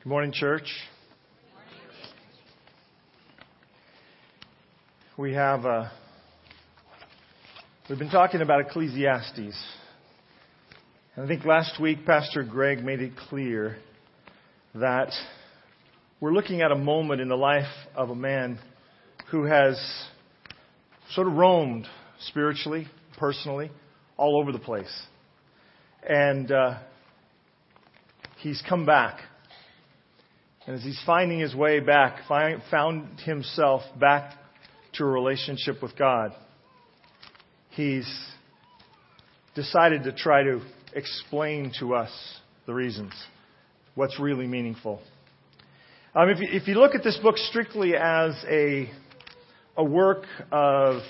Good morning, church. We have uh, we've been talking about Ecclesiastes, and I think last week Pastor Greg made it clear that we're looking at a moment in the life of a man who has sort of roamed spiritually, personally, all over the place, and uh, he's come back and as he's finding his way back, find, found himself back to a relationship with God, he's decided to try to explain to us the reasons, what's really meaningful. Um, if, you, if you look at this book strictly as a, a work of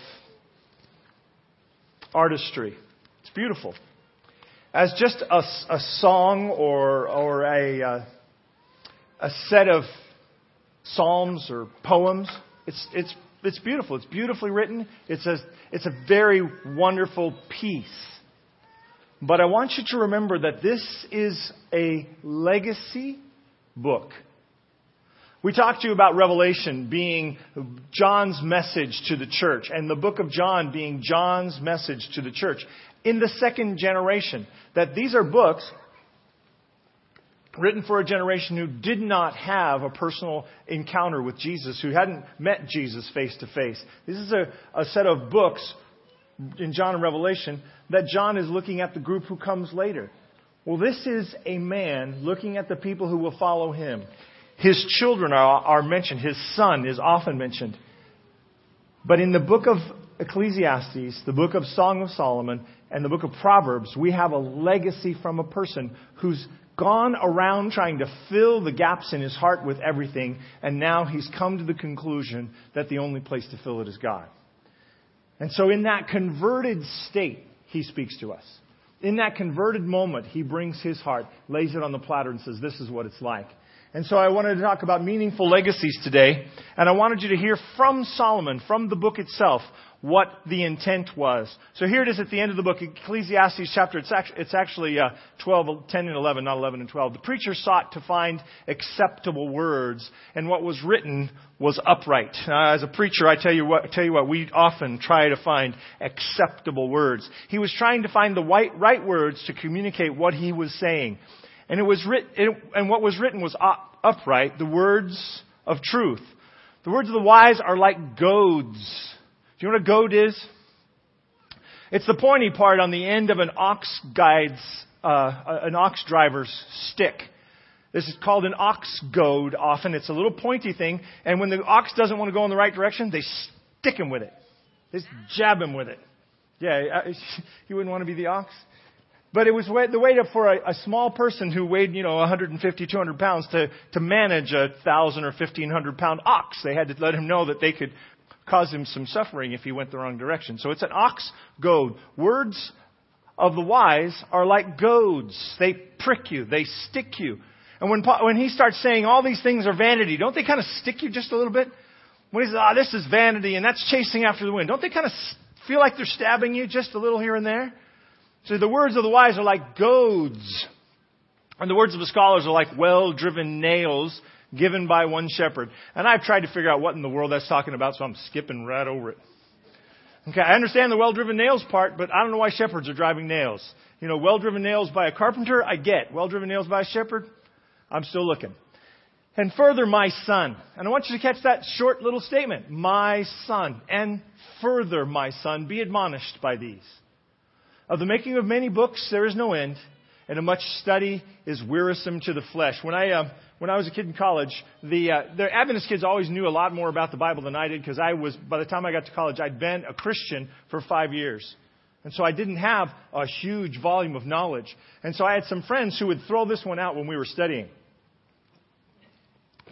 artistry, it's beautiful. As just a, a song or, or a, uh, a set of psalms or poems. It's, it's, it's beautiful. It's beautifully written. It's a, it's a very wonderful piece. But I want you to remember that this is a legacy book. We talked to you about Revelation being John's message to the church and the book of John being John's message to the church in the second generation. That these are books written for a generation who did not have a personal encounter with Jesus, who hadn't met Jesus face to face. This is a, a set of books in John and Revelation that John is looking at the group who comes later. Well, this is a man looking at the people who will follow him. His children are, are mentioned. His son is often mentioned. But in the book of Ecclesiastes, the book of Song of Solomon, and the book of Proverbs, we have a legacy from a person whose gone around trying to fill the gaps in his heart with everything, and now he's come to the conclusion that the only place to fill it is God. And so in that converted state, he speaks to us. In that converted moment, he brings his heart, lays it on the platter, and says, This is what it's like. And so I wanted to talk about meaningful legacies today, and I wanted you to hear from Solomon, from the book itself, what the intent was. So here it is at the end of the book, Ecclesiastes chapter. It's actually, it's actually uh, 12, 10 and 11, not 11 and 12. The preacher sought to find acceptable words, and what was written was upright. Uh, as a preacher, I tell you what, tell you what, we often try to find acceptable words. He was trying to find the right, right words to communicate what he was saying. And it was written, and what was written was upright, the words of truth. The words of the wise are like goads do you know what a goad is? It's the pointy part on the end of an ox guide's, uh, an ox driver's stick. This is called an ox goad often. It's a little pointy thing, and when the ox doesn't want to go in the right direction, they stick him with it. They jab him with it. Yeah, you wouldn't want to be the ox. But it was the way to, for a, a, small person who weighed, you know, 150, 200 pounds to, to manage a thousand or 1500 pound ox. They had to let him know that they could cause him some suffering if he went the wrong direction. So it's an ox goad. Words of the wise are like goads. They prick you. They stick you. And when, when he starts saying all these things are vanity, don't they kind of stick you just a little bit? When he says, ah, oh, this is vanity and that's chasing after the wind, don't they kind of feel like they're stabbing you just a little here and there? So the words of the wise are like goads. And the words of the scholars are like well driven nails given by one shepherd. And I've tried to figure out what in the world that's talking about, so I'm skipping right over it. Okay, I understand the well-driven nails part, but I don't know why shepherds are driving nails. You know, well-driven nails by a carpenter, I get. Well-driven nails by a shepherd, I'm still looking. And further, my son. And I want you to catch that short little statement. My son. And further, my son, be admonished by these. Of the making of many books, there is no end, and a much study is wearisome to the flesh. When I, uh, when I was a kid in college, the, uh, the Adventist kids always knew a lot more about the Bible than I did because I was, by the time I got to college, I'd been a Christian for five years. And so I didn't have a huge volume of knowledge. And so I had some friends who would throw this one out when we were studying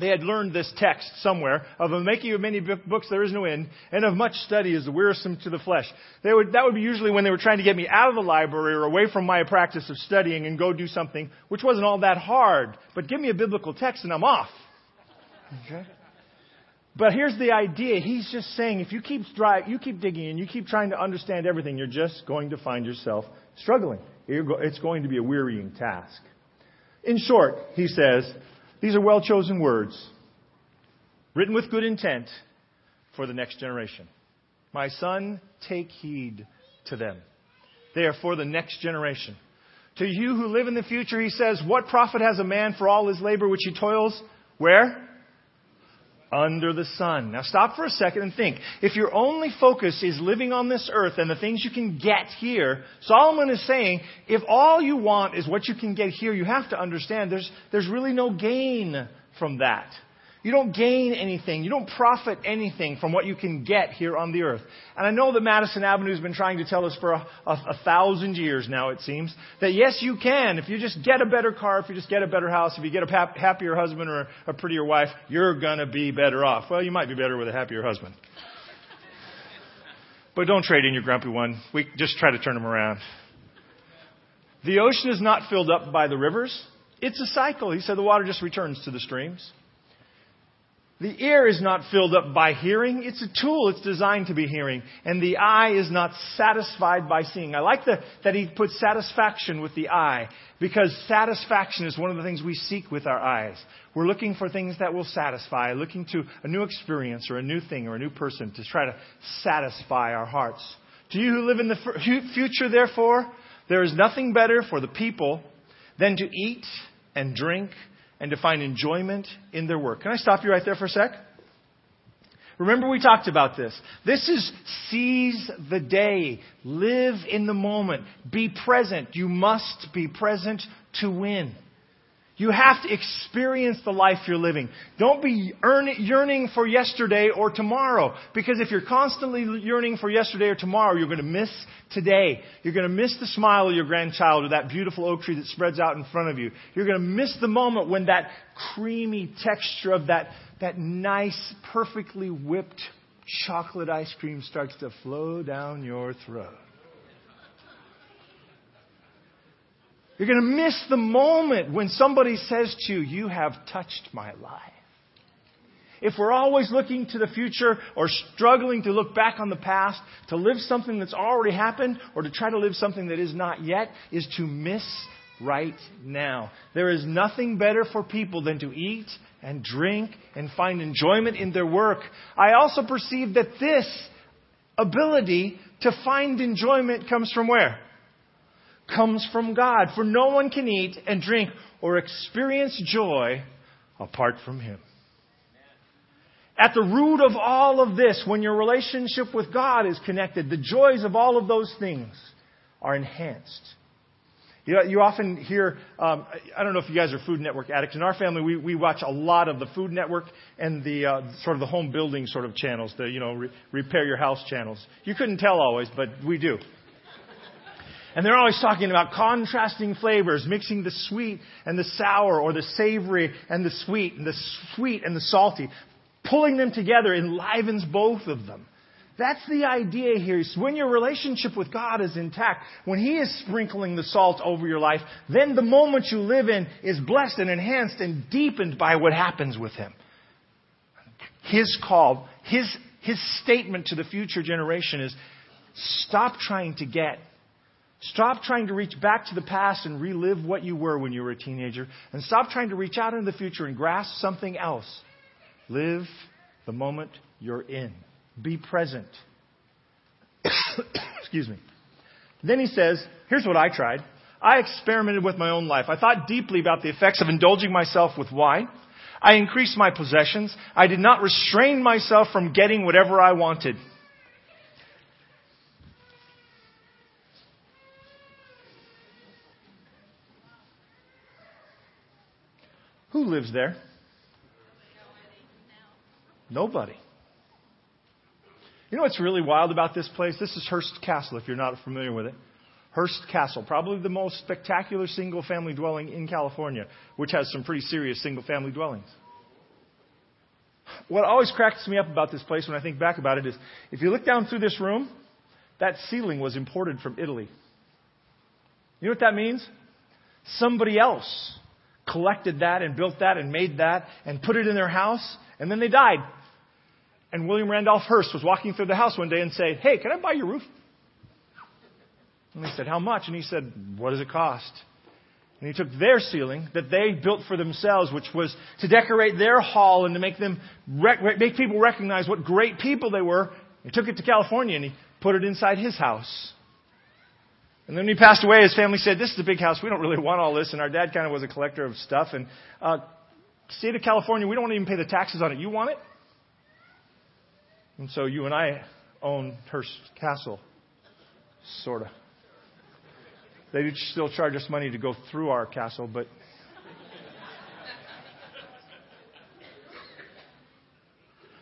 they had learned this text somewhere of the making of many books there is no end, and of much study is wearisome to the flesh. Would, that would be usually when they were trying to get me out of the library or away from my practice of studying and go do something, which wasn't all that hard. But give me a biblical text and I'm off. Okay? But here's the idea. He's just saying if you keep, you keep digging and you keep trying to understand everything, you're just going to find yourself struggling. It's going to be a wearying task. In short, he says, These are well chosen words, written with good intent for the next generation. My son, take heed to them. They are for the next generation. To you who live in the future, he says, What profit has a man for all his labor which he toils? Where? Under the sun. Now stop for a second and think. If your only focus is living on this earth and the things you can get here, Solomon is saying, if all you want is what you can get here, you have to understand there's, there's really no gain from that. You don't gain anything. You don't profit anything from what you can get here on the earth. And I know that Madison Avenue has been trying to tell us for a, a, a, thousand years now, it seems, that yes, you can. If you just get a better car, if you just get a better house, if you get a hap- happier husband or a, a prettier wife, you're going to be better off. Well, you might be better with a happier husband. But don't trade in your grumpy one. We just try to turn them around. The ocean is not filled up by the rivers. It's a cycle. He said the water just returns to the streams. The ear is not filled up by hearing. It's a tool. It's designed to be hearing. And the eye is not satisfied by seeing. I like the, that he puts satisfaction with the eye because satisfaction is one of the things we seek with our eyes. We're looking for things that will satisfy, looking to a new experience or a new thing or a new person to try to satisfy our hearts. To you who live in the future, therefore, there is nothing better for the people than to eat and drink and to find enjoyment in their work. Can I stop you right there for a sec? Remember we talked about this. This is seize the day. Live in the moment. Be present. You must be present to win. You have to experience the life you're living. Don't be yearning for yesterday or tomorrow. Because if you're constantly yearning for yesterday or tomorrow, you're going to miss today. You're going to miss the smile of your grandchild or that beautiful oak tree that spreads out in front of you. You're going to miss the moment when that creamy texture of that, that nice, perfectly whipped chocolate ice cream starts to flow down your throat. You're going to miss the moment when somebody says to you, You have touched my life. If we're always looking to the future or struggling to look back on the past, to live something that's already happened or to try to live something that is not yet, is to miss right now. There is nothing better for people than to eat and drink and find enjoyment in their work. I also perceive that this ability to find enjoyment comes from where? Comes from God. For no one can eat and drink or experience joy apart from Him. At the root of all of this, when your relationship with God is connected, the joys of all of those things are enhanced. You, know, you often hear, um, I don't know if you guys are Food Network addicts. In our family, we, we watch a lot of the Food Network and the uh, sort of the home building sort of channels, the, you know, re- repair your house channels. You couldn't tell always, but we do. And they're always talking about contrasting flavors, mixing the sweet and the sour, or the savory and the sweet, and the sweet and the salty. Pulling them together enlivens both of them. That's the idea here. Is when your relationship with God is intact, when He is sprinkling the salt over your life, then the moment you live in is blessed and enhanced and deepened by what happens with Him. His call, His, His statement to the future generation is stop trying to get Stop trying to reach back to the past and relive what you were when you were a teenager. And stop trying to reach out into the future and grasp something else. Live the moment you're in. Be present. Excuse me. Then he says, here's what I tried. I experimented with my own life. I thought deeply about the effects of indulging myself with wine. I increased my possessions. I did not restrain myself from getting whatever I wanted. Who lives there? Nobody. You know what's really wild about this place? This is Hearst Castle, if you're not familiar with it. Hearst Castle, probably the most spectacular single family dwelling in California, which has some pretty serious single family dwellings. What always cracks me up about this place when I think back about it is if you look down through this room, that ceiling was imported from Italy. You know what that means? Somebody else collected that and built that and made that and put it in their house, and then they died. And William Randolph Hearst was walking through the house one day and said, Hey, can I buy your roof? And they said, How much? And he said, What does it cost? And he took their ceiling that they built for themselves, which was to decorate their hall and to make them make people recognize what great people they were. He took it to California and he put it inside his house. And then when he passed away, his family said, "This is a big house. We don't really want all this." And our dad kind of was a collector of stuff. And uh, state of California, we don't even pay the taxes on it. You want it? And so you and I own Hearst Castle, sort of. They still charge us money to go through our castle, but.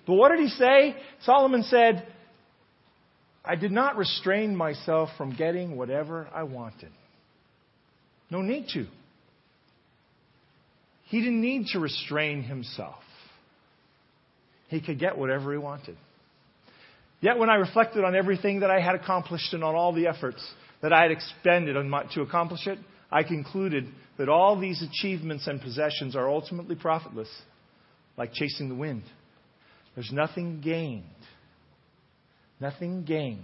But what did he say? Solomon said, I did not restrain myself from getting whatever I wanted. No need to. He didn't need to restrain himself. He could get whatever he wanted. Yet when I reflected on everything that I had accomplished and on all the efforts that I had expended my, to accomplish it, I concluded that all these achievements and possessions are ultimately profitless, like chasing the wind. There's nothing gained, nothing gained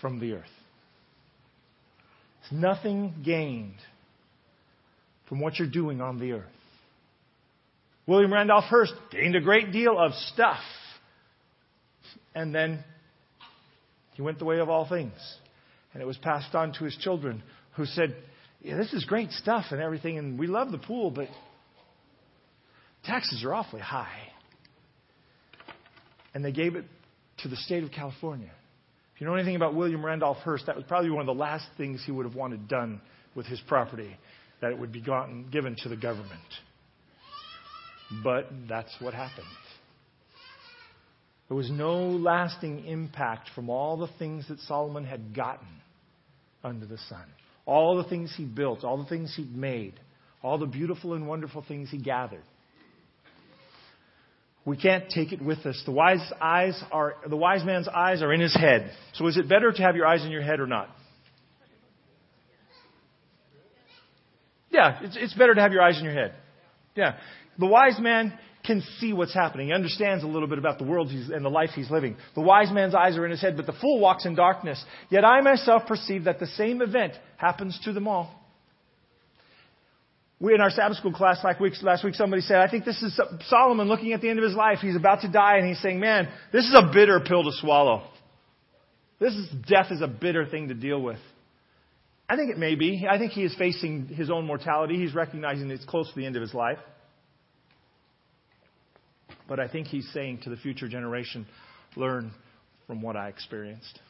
from the earth. It's nothing gained from what you're doing on the earth. William Randolph Hearst gained a great deal of stuff and then he went the way of all things. And it was passed on to his children who said, yeah, this is great stuff and everything, and we love the pool, but taxes are awfully high. And they gave it to the state of California. If you know anything about William Randolph Hearst, that was probably one of the last things he would have wanted done with his property, that it would be gotten, given to the government. But that's what happened. There was no lasting impact from all the things that Solomon had gotten under the sun. All the things he built, all the things he made, all the beautiful and wonderful things he gathered. We can't take it with us. The wise eyes are the wise man's eyes are in his head. So is it better to have your eyes in your head or not? Yeah, it's, it's better to have your eyes in your head. Yeah. The wise man can see what's happening. He understands a little bit about the world and the life he's living. The wise man's eyes are in his head, but the fool walks in darkness. Yet I myself perceive that the same event happens to them all. We in our Sabbath school class last week, last week somebody said, I think this is Solomon looking at the end of his life. He's about to die and he's saying, man, this is a bitter pill to swallow. This is, death is a bitter thing to deal with. I think it may be. I think he is facing his own mortality. He's recognizing it's close to the end of his life. But I think he's saying to the future generation, learn from what I experienced.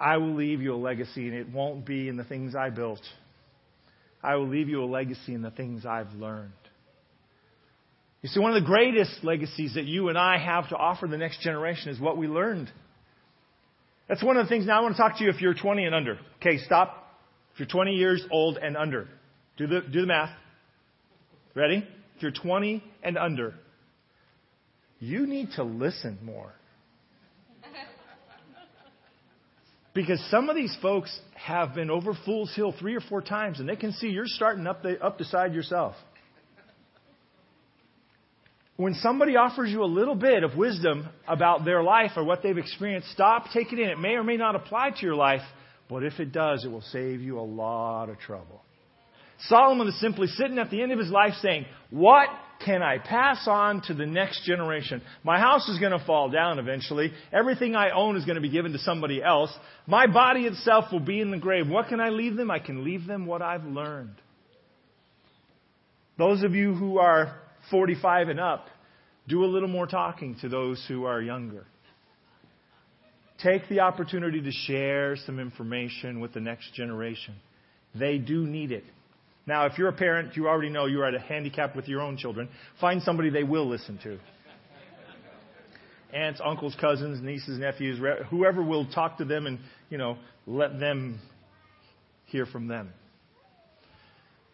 I will leave you a legacy, and it won't be in the things I built. I will leave you a legacy in the things I've learned. You see, one of the greatest legacies that you and I have to offer the next generation is what we learned. That's one of the things. Now, I want to talk to you if you're 20 and under. Okay, stop. If you're 20 years old and under, do the, do the math. Ready? If you're 20 and under, you need to listen more. Because some of these folks have been over Fool's Hill three or four times, and they can see you're starting up the, up the side yourself. When somebody offers you a little bit of wisdom about their life or what they've experienced, stop, take it in. It may or may not apply to your life, but if it does, it will save you a lot of trouble. Solomon is simply sitting at the end of his life saying, What can I pass on to the next generation? My house is going to fall down eventually. Everything I own is going to be given to somebody else. My body itself will be in the grave. What can I leave them? I can leave them what I've learned. Those of you who are 45 and up, do a little more talking to those who are younger. Take the opportunity to share some information with the next generation. They do need it. Now, if you're a parent, you already know you're at a handicap with your own children. Find somebody they will listen to. Aunts, uncles, cousins, nieces, nephews, whoever will talk to them and, you know, let them hear from them.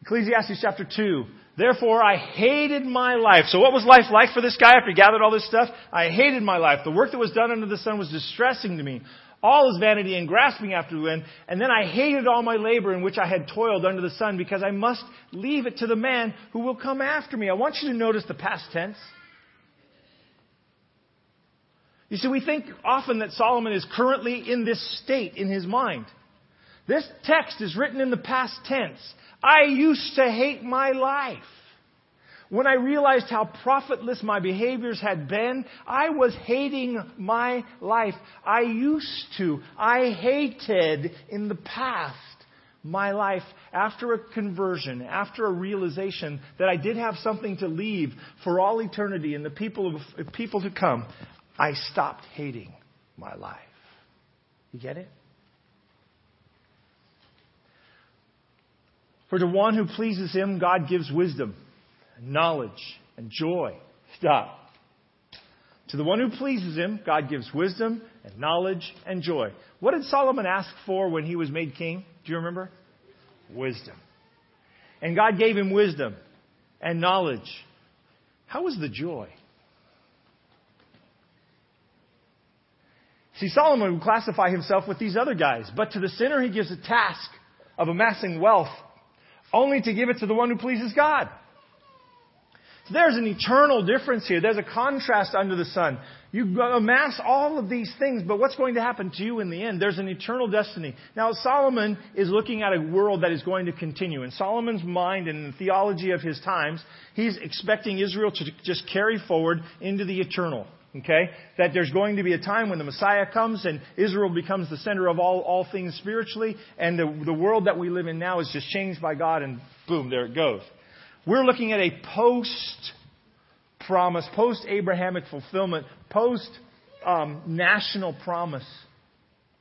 Ecclesiastes chapter 2. Therefore, I hated my life. So what was life like for this guy after he gathered all this stuff? I hated my life. The work that was done under the sun was distressing to me all is vanity and grasping after the wind. And then I hated all my labor in which I had toiled under the sun because I must leave it to the man who will come after me. I want you to notice the past tense. You see, we think often that Solomon is currently in this state in his mind. This text is written in the past tense. I used to hate my life. When I realized how profitless my behaviors had been, I was hating my life. I used to. I hated in the past my life after a conversion, after a realization that I did have something to leave for all eternity and the people, of, people to come, I stopped hating my life. You get it? For to one who pleases him, God gives wisdom, and knowledge, and joy. Stop. To the one who pleases him, God gives wisdom and knowledge and joy. What did Solomon ask for when he was made king? Do you remember? Wisdom. And God gave him wisdom and knowledge. How was the joy? See, Solomon would classify himself with these other guys, but to the sinner he gives a task of amassing wealth only to give it to the one who pleases God. There's an eternal difference here. There's a contrast under the sun. You amass all of these things, but what's going to happen to you in the end? There's an eternal destiny. Now, Solomon is looking at a world that is going to continue. In Solomon's mind and in the theology of his times, he's expecting Israel to just carry forward into the eternal. Okay? That there's going to be a time when the Messiah comes and Israel becomes the center of all, all things spiritually, and the, the world that we live in now is just changed by God, and boom, there it goes. We're looking at a post promise, post Abrahamic fulfillment, post um, national promise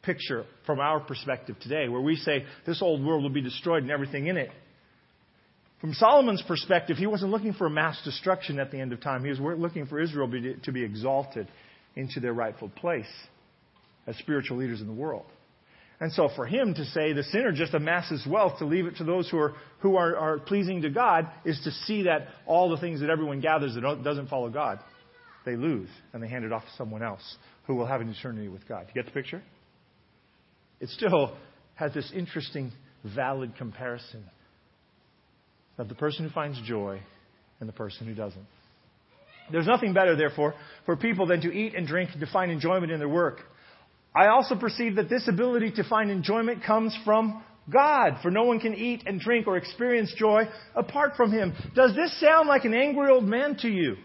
picture from our perspective today, where we say this old world will be destroyed and everything in it. From Solomon's perspective, he wasn't looking for mass destruction at the end of time. He was looking for Israel to be exalted into their rightful place as spiritual leaders in the world. And so for him to say the sinner just amasses wealth to leave it to those who are, who are, are pleasing to God is to see that all the things that everyone gathers that doesn't follow God, they lose and they hand it off to someone else who will have an eternity with God. You get the picture? It still has this interesting, valid comparison of the person who finds joy and the person who doesn't. There's nothing better, therefore, for people than to eat and drink and to find enjoyment in their work. I also perceive that this ability to find enjoyment comes from God, for no one can eat and drink or experience joy apart from Him. Does this sound like an angry old man to you?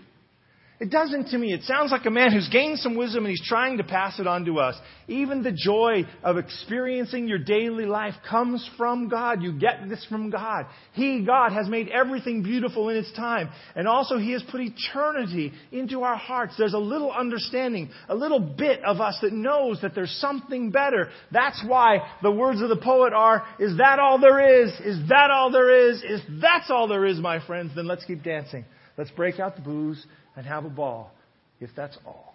It doesn't to me. It sounds like a man who's gained some wisdom and he's trying to pass it on to us. Even the joy of experiencing your daily life comes from God. You get this from God. He, God, has made everything beautiful in its time. And also He has put eternity into our hearts. There's a little understanding, a little bit of us that knows that there's something better. That's why the words of the poet are, is that all there is? Is that all there is? Is that's all there is, my friends? Then let's keep dancing. Let's break out the booze and have a ball if that's all.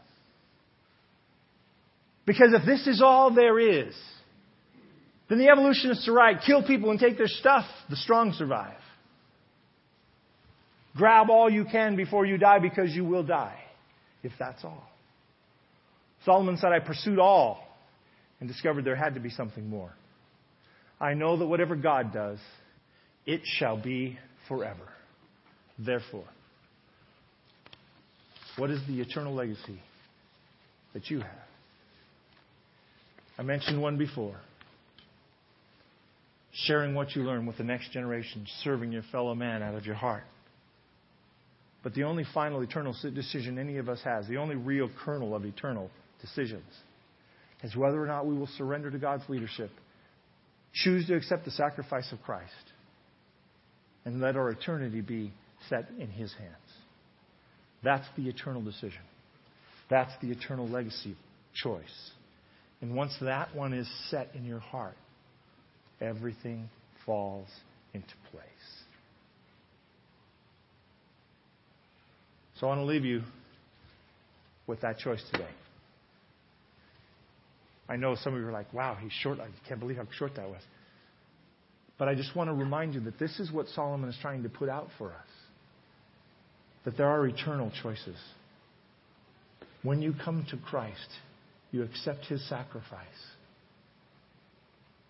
Because if this is all there is, then the evolutionists are right. Kill people and take their stuff. The strong survive. Grab all you can before you die because you will die, if that's all. Solomon said, I pursued all and discovered there had to be something more. I know that whatever God does, it shall be forever. Therefore, what is the eternal legacy that you have? I mentioned one before. Sharing what you learn with the next generation, serving your fellow man out of your heart. But the only final eternal decision any of us has, the only real kernel of eternal decisions, is whether or not we will surrender to God's leadership, choose to accept the sacrifice of Christ, and let our eternity be set in His hands. That's the eternal decision. That's the eternal legacy choice. And once that one is set in your heart, everything falls into place. So I want to leave you with that choice today. I know some of you are like, wow, he's short. I can't believe how short that was. But I just want to remind you that this is what Solomon is trying to put out for us that there are eternal choices. When you come to Christ, you accept His sacrifice.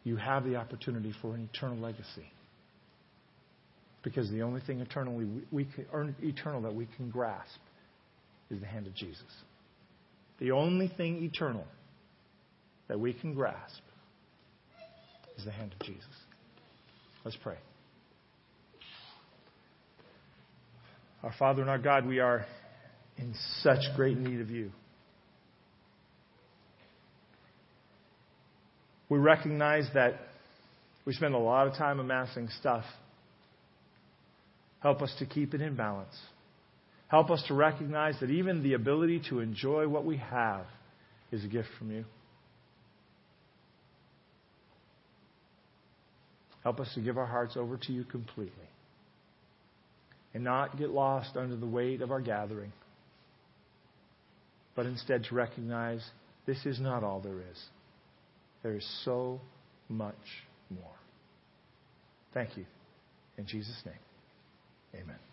You have the opportunity for an eternal legacy. Because the only thing eternally we can, eternal that we can grasp is the hand of Jesus. The only thing eternal that we can grasp is the hand of Jesus. Let's pray. Our Father and our God, we are in such great need of you. We recognize that we spend a lot of time amassing stuff. Help us to keep it in balance. Help us to recognize that even the ability to enjoy what we have is a gift from you. Help us to give our hearts over to you completely and not get lost under the weight of our gathering, but instead to recognize this is not all there is. There is so much more. Thank you. In Jesus' name, amen.